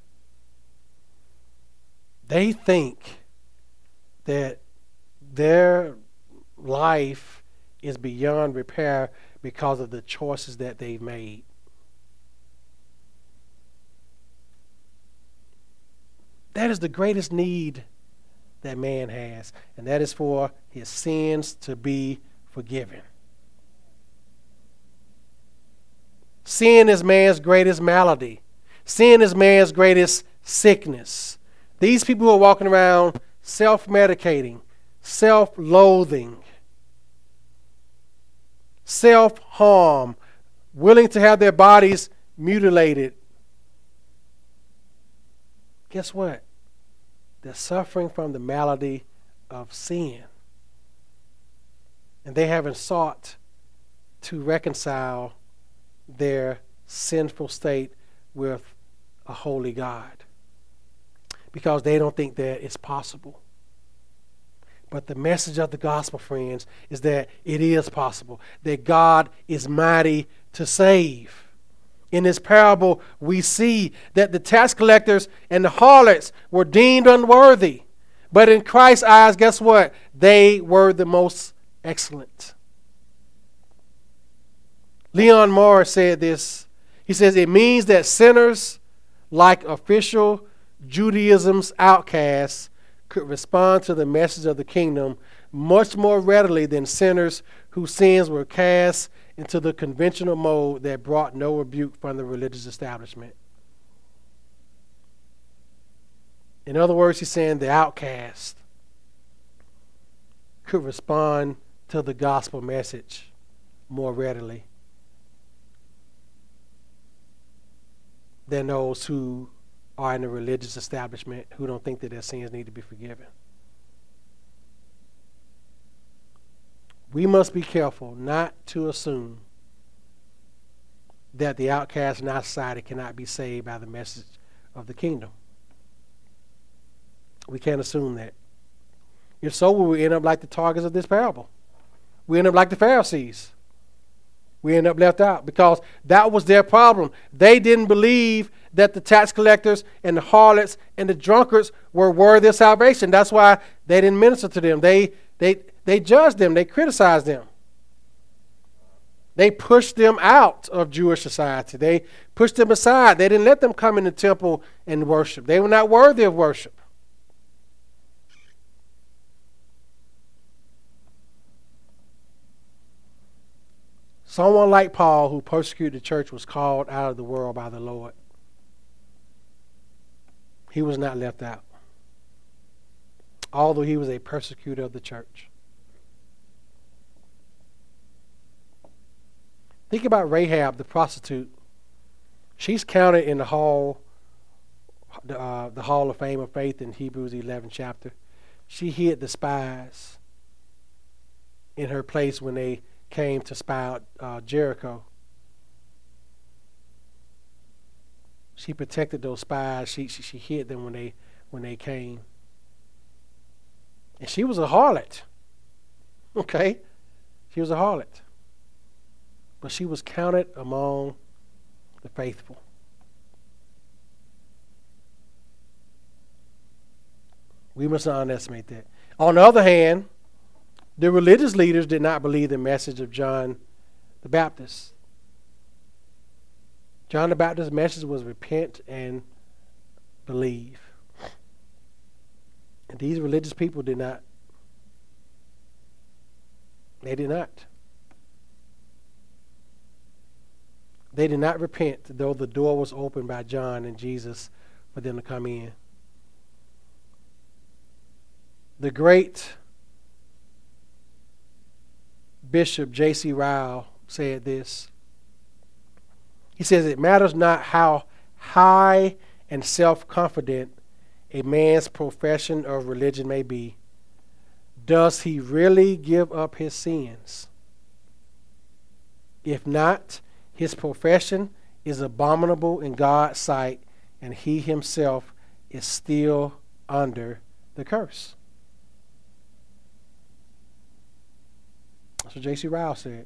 They think that their life is beyond repair because of the choices that they've made. That is the greatest need that man has, and that is for his sins to be forgiven. Sin is man's greatest malady. Sin is man's greatest sickness. These people who are walking around self medicating, self loathing, self harm, willing to have their bodies mutilated. Guess what? They're suffering from the malady of sin. And they haven't sought to reconcile their sinful state with a holy God because they don't think that it's possible. But the message of the gospel, friends, is that it is possible, that God is mighty to save. In this parable, we see that the tax collectors and the harlots were deemed unworthy. But in Christ's eyes, guess what? They were the most excellent. Leon Morris said this. He says it means that sinners, like official Judaism's outcasts, could respond to the message of the kingdom much more readily than sinners whose sins were cast into the conventional mold that brought no rebuke from the religious establishment. In other words, he's saying the outcast could respond to the gospel message more readily than those who are in the religious establishment who don't think that their sins need to be forgiven. We must be careful not to assume that the outcast in our society cannot be saved by the message of the kingdom. We can't assume that. If so, we end up like the targets of this parable. We end up like the Pharisees we end up left out because that was their problem. They didn't believe that the tax collectors and the harlots and the drunkards were worthy of salvation. That's why they didn't minister to them. They, they, they judged them, they criticized them. They pushed them out of Jewish society. They pushed them aside. They didn't let them come in the temple and worship. They were not worthy of worship. Someone like Paul, who persecuted the church, was called out of the world by the Lord. He was not left out, although he was a persecutor of the church. Think about Rahab, the prostitute. She's counted in the hall, uh, the hall of fame of faith in Hebrews 11 chapter. she hid the spies in her place when they came to spy out uh, Jericho. She protected those spies. She, she she hid them when they when they came. And she was a harlot. Okay? She was a harlot. But she was counted among the faithful. We must not underestimate that. On the other hand, the religious leaders did not believe the message of John the Baptist. John the Baptist's message was repent and believe. And these religious people did not. They did not. They did not repent, though the door was opened by John and Jesus for them to come in. The great Bishop J.C. Ryle said this. He says, It matters not how high and self confident a man's profession of religion may be, does he really give up his sins? If not, his profession is abominable in God's sight, and he himself is still under the curse. That's what J.C. Ryle said.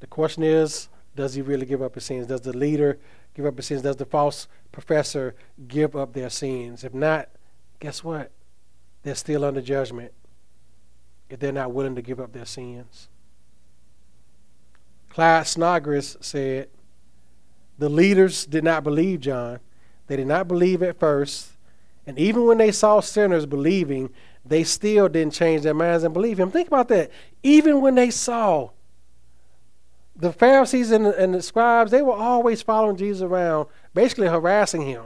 The question is does he really give up his sins? Does the leader give up his sins? Does the false professor give up their sins? If not, guess what? They're still under judgment if they're not willing to give up their sins. Klyne Snodgrass said, The leaders did not believe John. They did not believe at first. And even when they saw sinners believing, they still didn't change their minds and believe him. Think about that. Even when they saw the Pharisees and the, and the scribes, they were always following Jesus around, basically harassing him.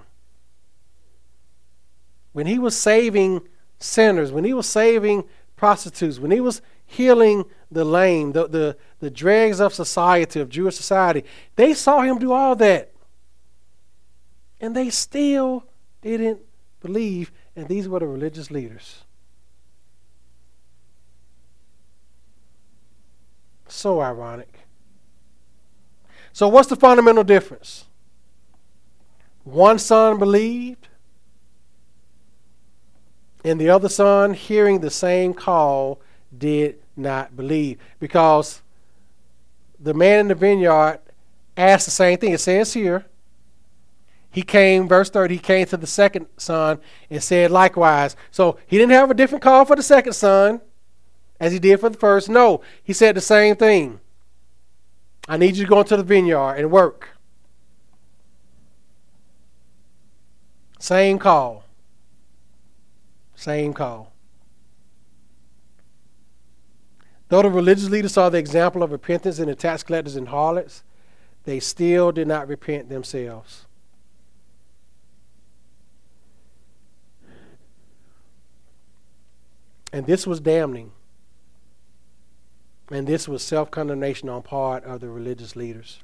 When he was saving sinners, when he was saving prostitutes, when he was healing the lame, the, the, the dregs of society, of Jewish society. They saw him do all that. And they still didn't believe, and these were the religious leaders. So ironic. So, what's the fundamental difference? One son believed, and the other son, hearing the same call, did not believe. Because the man in the vineyard asked the same thing. It says here, he came, verse 30, he came to the second son and said likewise. So he didn't have a different call for the second son as he did for the first. No, he said the same thing. I need you to go into the vineyard and work. Same call. Same call. Though the religious leaders saw the example of repentance in the tax collectors and harlots, they still did not repent themselves. And this was damning. And this was self condemnation on part of the religious leaders.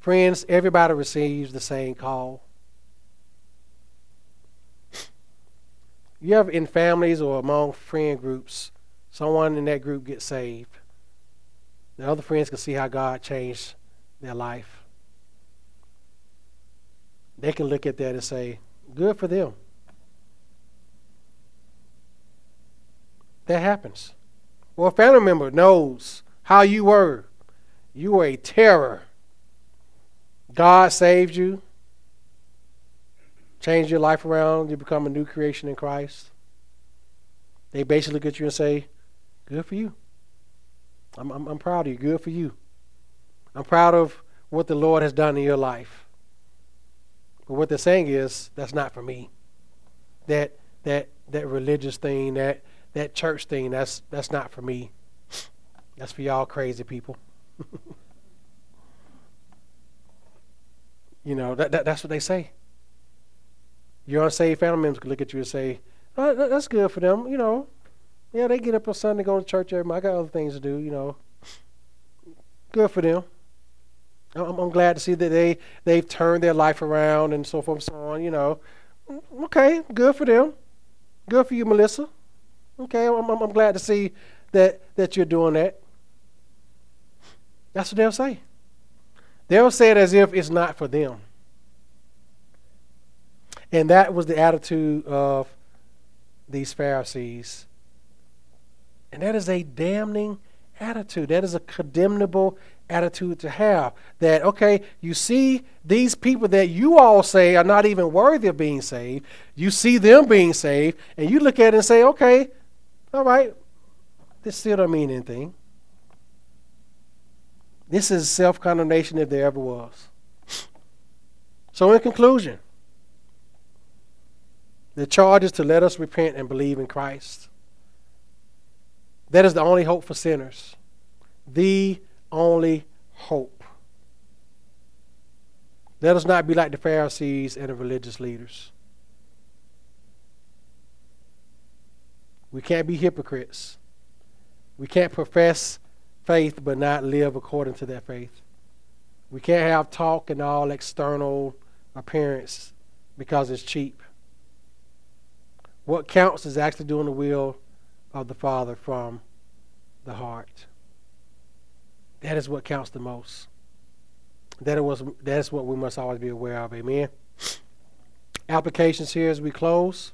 Friends, everybody receives the same call. you have in families or among friend groups, someone in that group gets saved. The other friends can see how God changed their life. They can look at that and say, good for them. That happens. Well, a family member knows how you were. You were a terror. God saved you change your life around, you become a new creation in Christ. They basically look at you and say, Good for you. I'm, I'm, I'm proud of you. Good for you. I'm proud of what the Lord has done in your life. But what they're saying is, that's not for me. That that that religious thing, that that church thing, that's that's not for me. That's for y'all crazy people. [laughs] you know, that, that that's what they say. Your unsaved family members can look at you and say, oh, that's good for them, you know. Yeah, they get up on Sunday, go to church every I got other things to do, you know. Good for them. I'm, I'm glad to see that they, they've turned their life around and so forth and so on, you know. Mm, okay, good for them. Good for you, Melissa. Okay, I'm, I'm, I'm glad to see that, that you're doing that. That's what they'll say. They'll say it as if it's not for them. And that was the attitude of these Pharisees. And that is a damning attitude. That is a condemnable attitude to have. That, okay, you see these people that you all say are not even worthy of being saved, you see them being saved, and you look at it and say, okay, all right, this still don't mean anything. This is self condemnation if there ever was. So, in conclusion, the charge is to let us repent and believe in Christ. That is the only hope for sinners. The only hope. Let us not be like the Pharisees and the religious leaders. We can't be hypocrites. We can't profess faith but not live according to that faith. We can't have talk and all external appearance because it's cheap. What counts is actually doing the will of the Father from the heart. That is what counts the most. That was that is what we must always be aware of. Amen. Applications here as we close.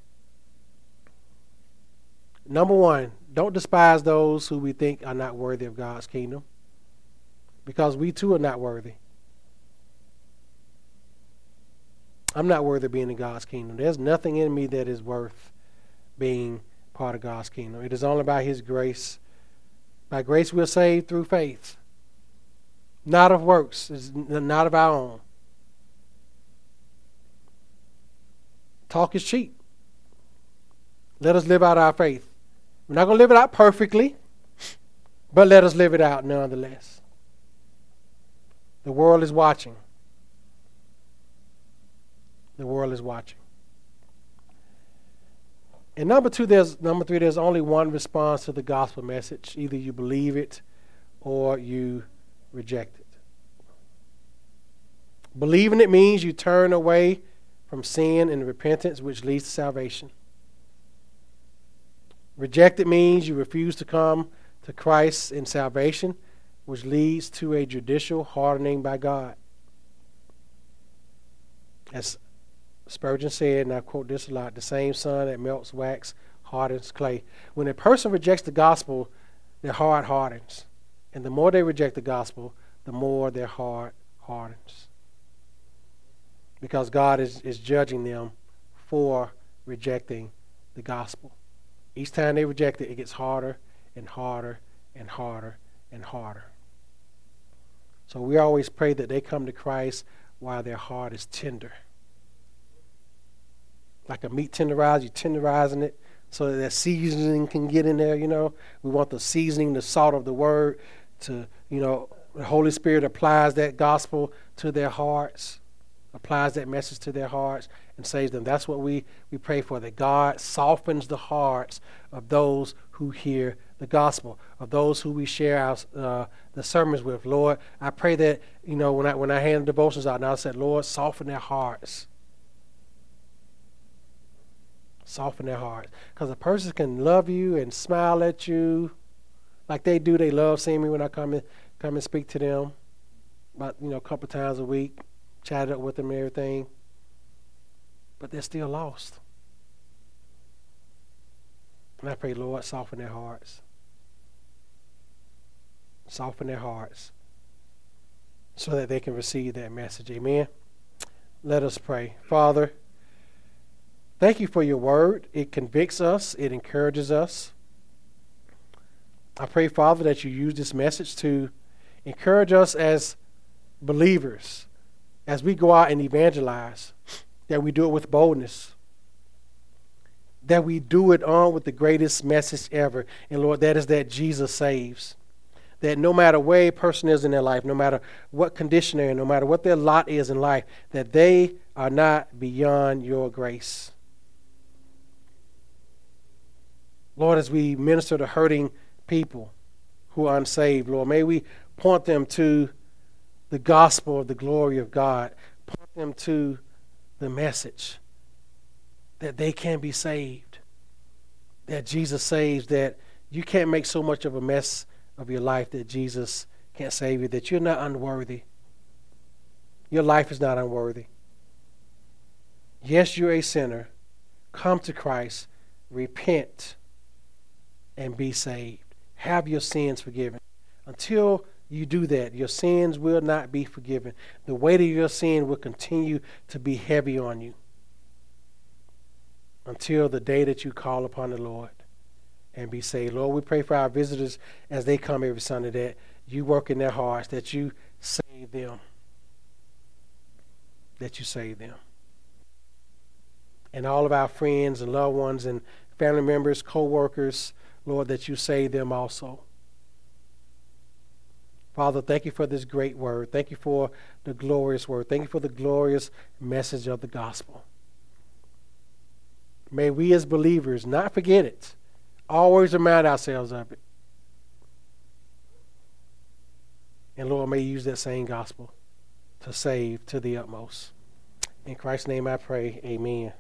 Number one, don't despise those who we think are not worthy of God's kingdom. Because we too are not worthy. I'm not worthy of being in God's kingdom. There's nothing in me that is worth being part of God's kingdom. It is only by His grace. By grace we're saved through faith. Not of works, not of our own. Talk is cheap. Let us live out our faith. We're not going to live it out perfectly, but let us live it out nonetheless. The world is watching. The world is watching. And number two, there's number three, there's only one response to the gospel message. Either you believe it or you reject it. Believing it means you turn away from sin and repentance, which leads to salvation. Reject it means you refuse to come to Christ in salvation, which leads to a judicial hardening by God. As Spurgeon said, and I quote this a lot the same sun that melts wax hardens clay. When a person rejects the gospel, their heart hardens. And the more they reject the gospel, the more their heart hardens. Because God is, is judging them for rejecting the gospel. Each time they reject it, it gets harder and harder and harder and harder. So we always pray that they come to Christ while their heart is tender like a meat tenderizer, you're tenderizing it so that that seasoning can get in there, you know. We want the seasoning, the salt of the word to, you know, the Holy Spirit applies that gospel to their hearts, applies that message to their hearts, and saves them. That's what we, we pray for, that God softens the hearts of those who hear the gospel, of those who we share our, uh, the sermons with. Lord, I pray that, you know, when I, when I hand the devotions out, now I said, Lord, soften their hearts soften their hearts. Because a person can love you and smile at you like they do. They love seeing me when I come and come and speak to them. About you know a couple times a week, chat up with them and everything. But they're still lost. And I pray, Lord, soften their hearts. Soften their hearts so that they can receive that message. Amen. Let us pray. Father, Thank you for your word. It convicts us, it encourages us. I pray, Father, that you use this message to encourage us as believers as we go out and evangelize, that we do it with boldness, that we do it on with the greatest message ever. And Lord, that is that Jesus saves. That no matter where a person is in their life, no matter what condition they're in, no matter what their lot is in life, that they are not beyond your grace. Lord, as we minister to hurting people who are unsaved, Lord, may we point them to the gospel of the glory of God, point them to the message that they can be saved. That Jesus saves, that you can't make so much of a mess of your life that Jesus can't save you, that you're not unworthy. Your life is not unworthy. Yes, you're a sinner. Come to Christ, repent, and be saved. Have your sins forgiven. Until you do that, your sins will not be forgiven. The weight of your sin will continue to be heavy on you until the day that you call upon the Lord and be saved. Lord, we pray for our visitors as they come every Sunday that you work in their hearts, that you save them. That you save them. And all of our friends and loved ones and family members, co workers, Lord, that you save them also. Father, thank you for this great word. Thank you for the glorious word. Thank you for the glorious message of the gospel. May we as believers not forget it, always remind ourselves of it. And Lord, may you use that same gospel to save to the utmost. In Christ's name I pray, amen.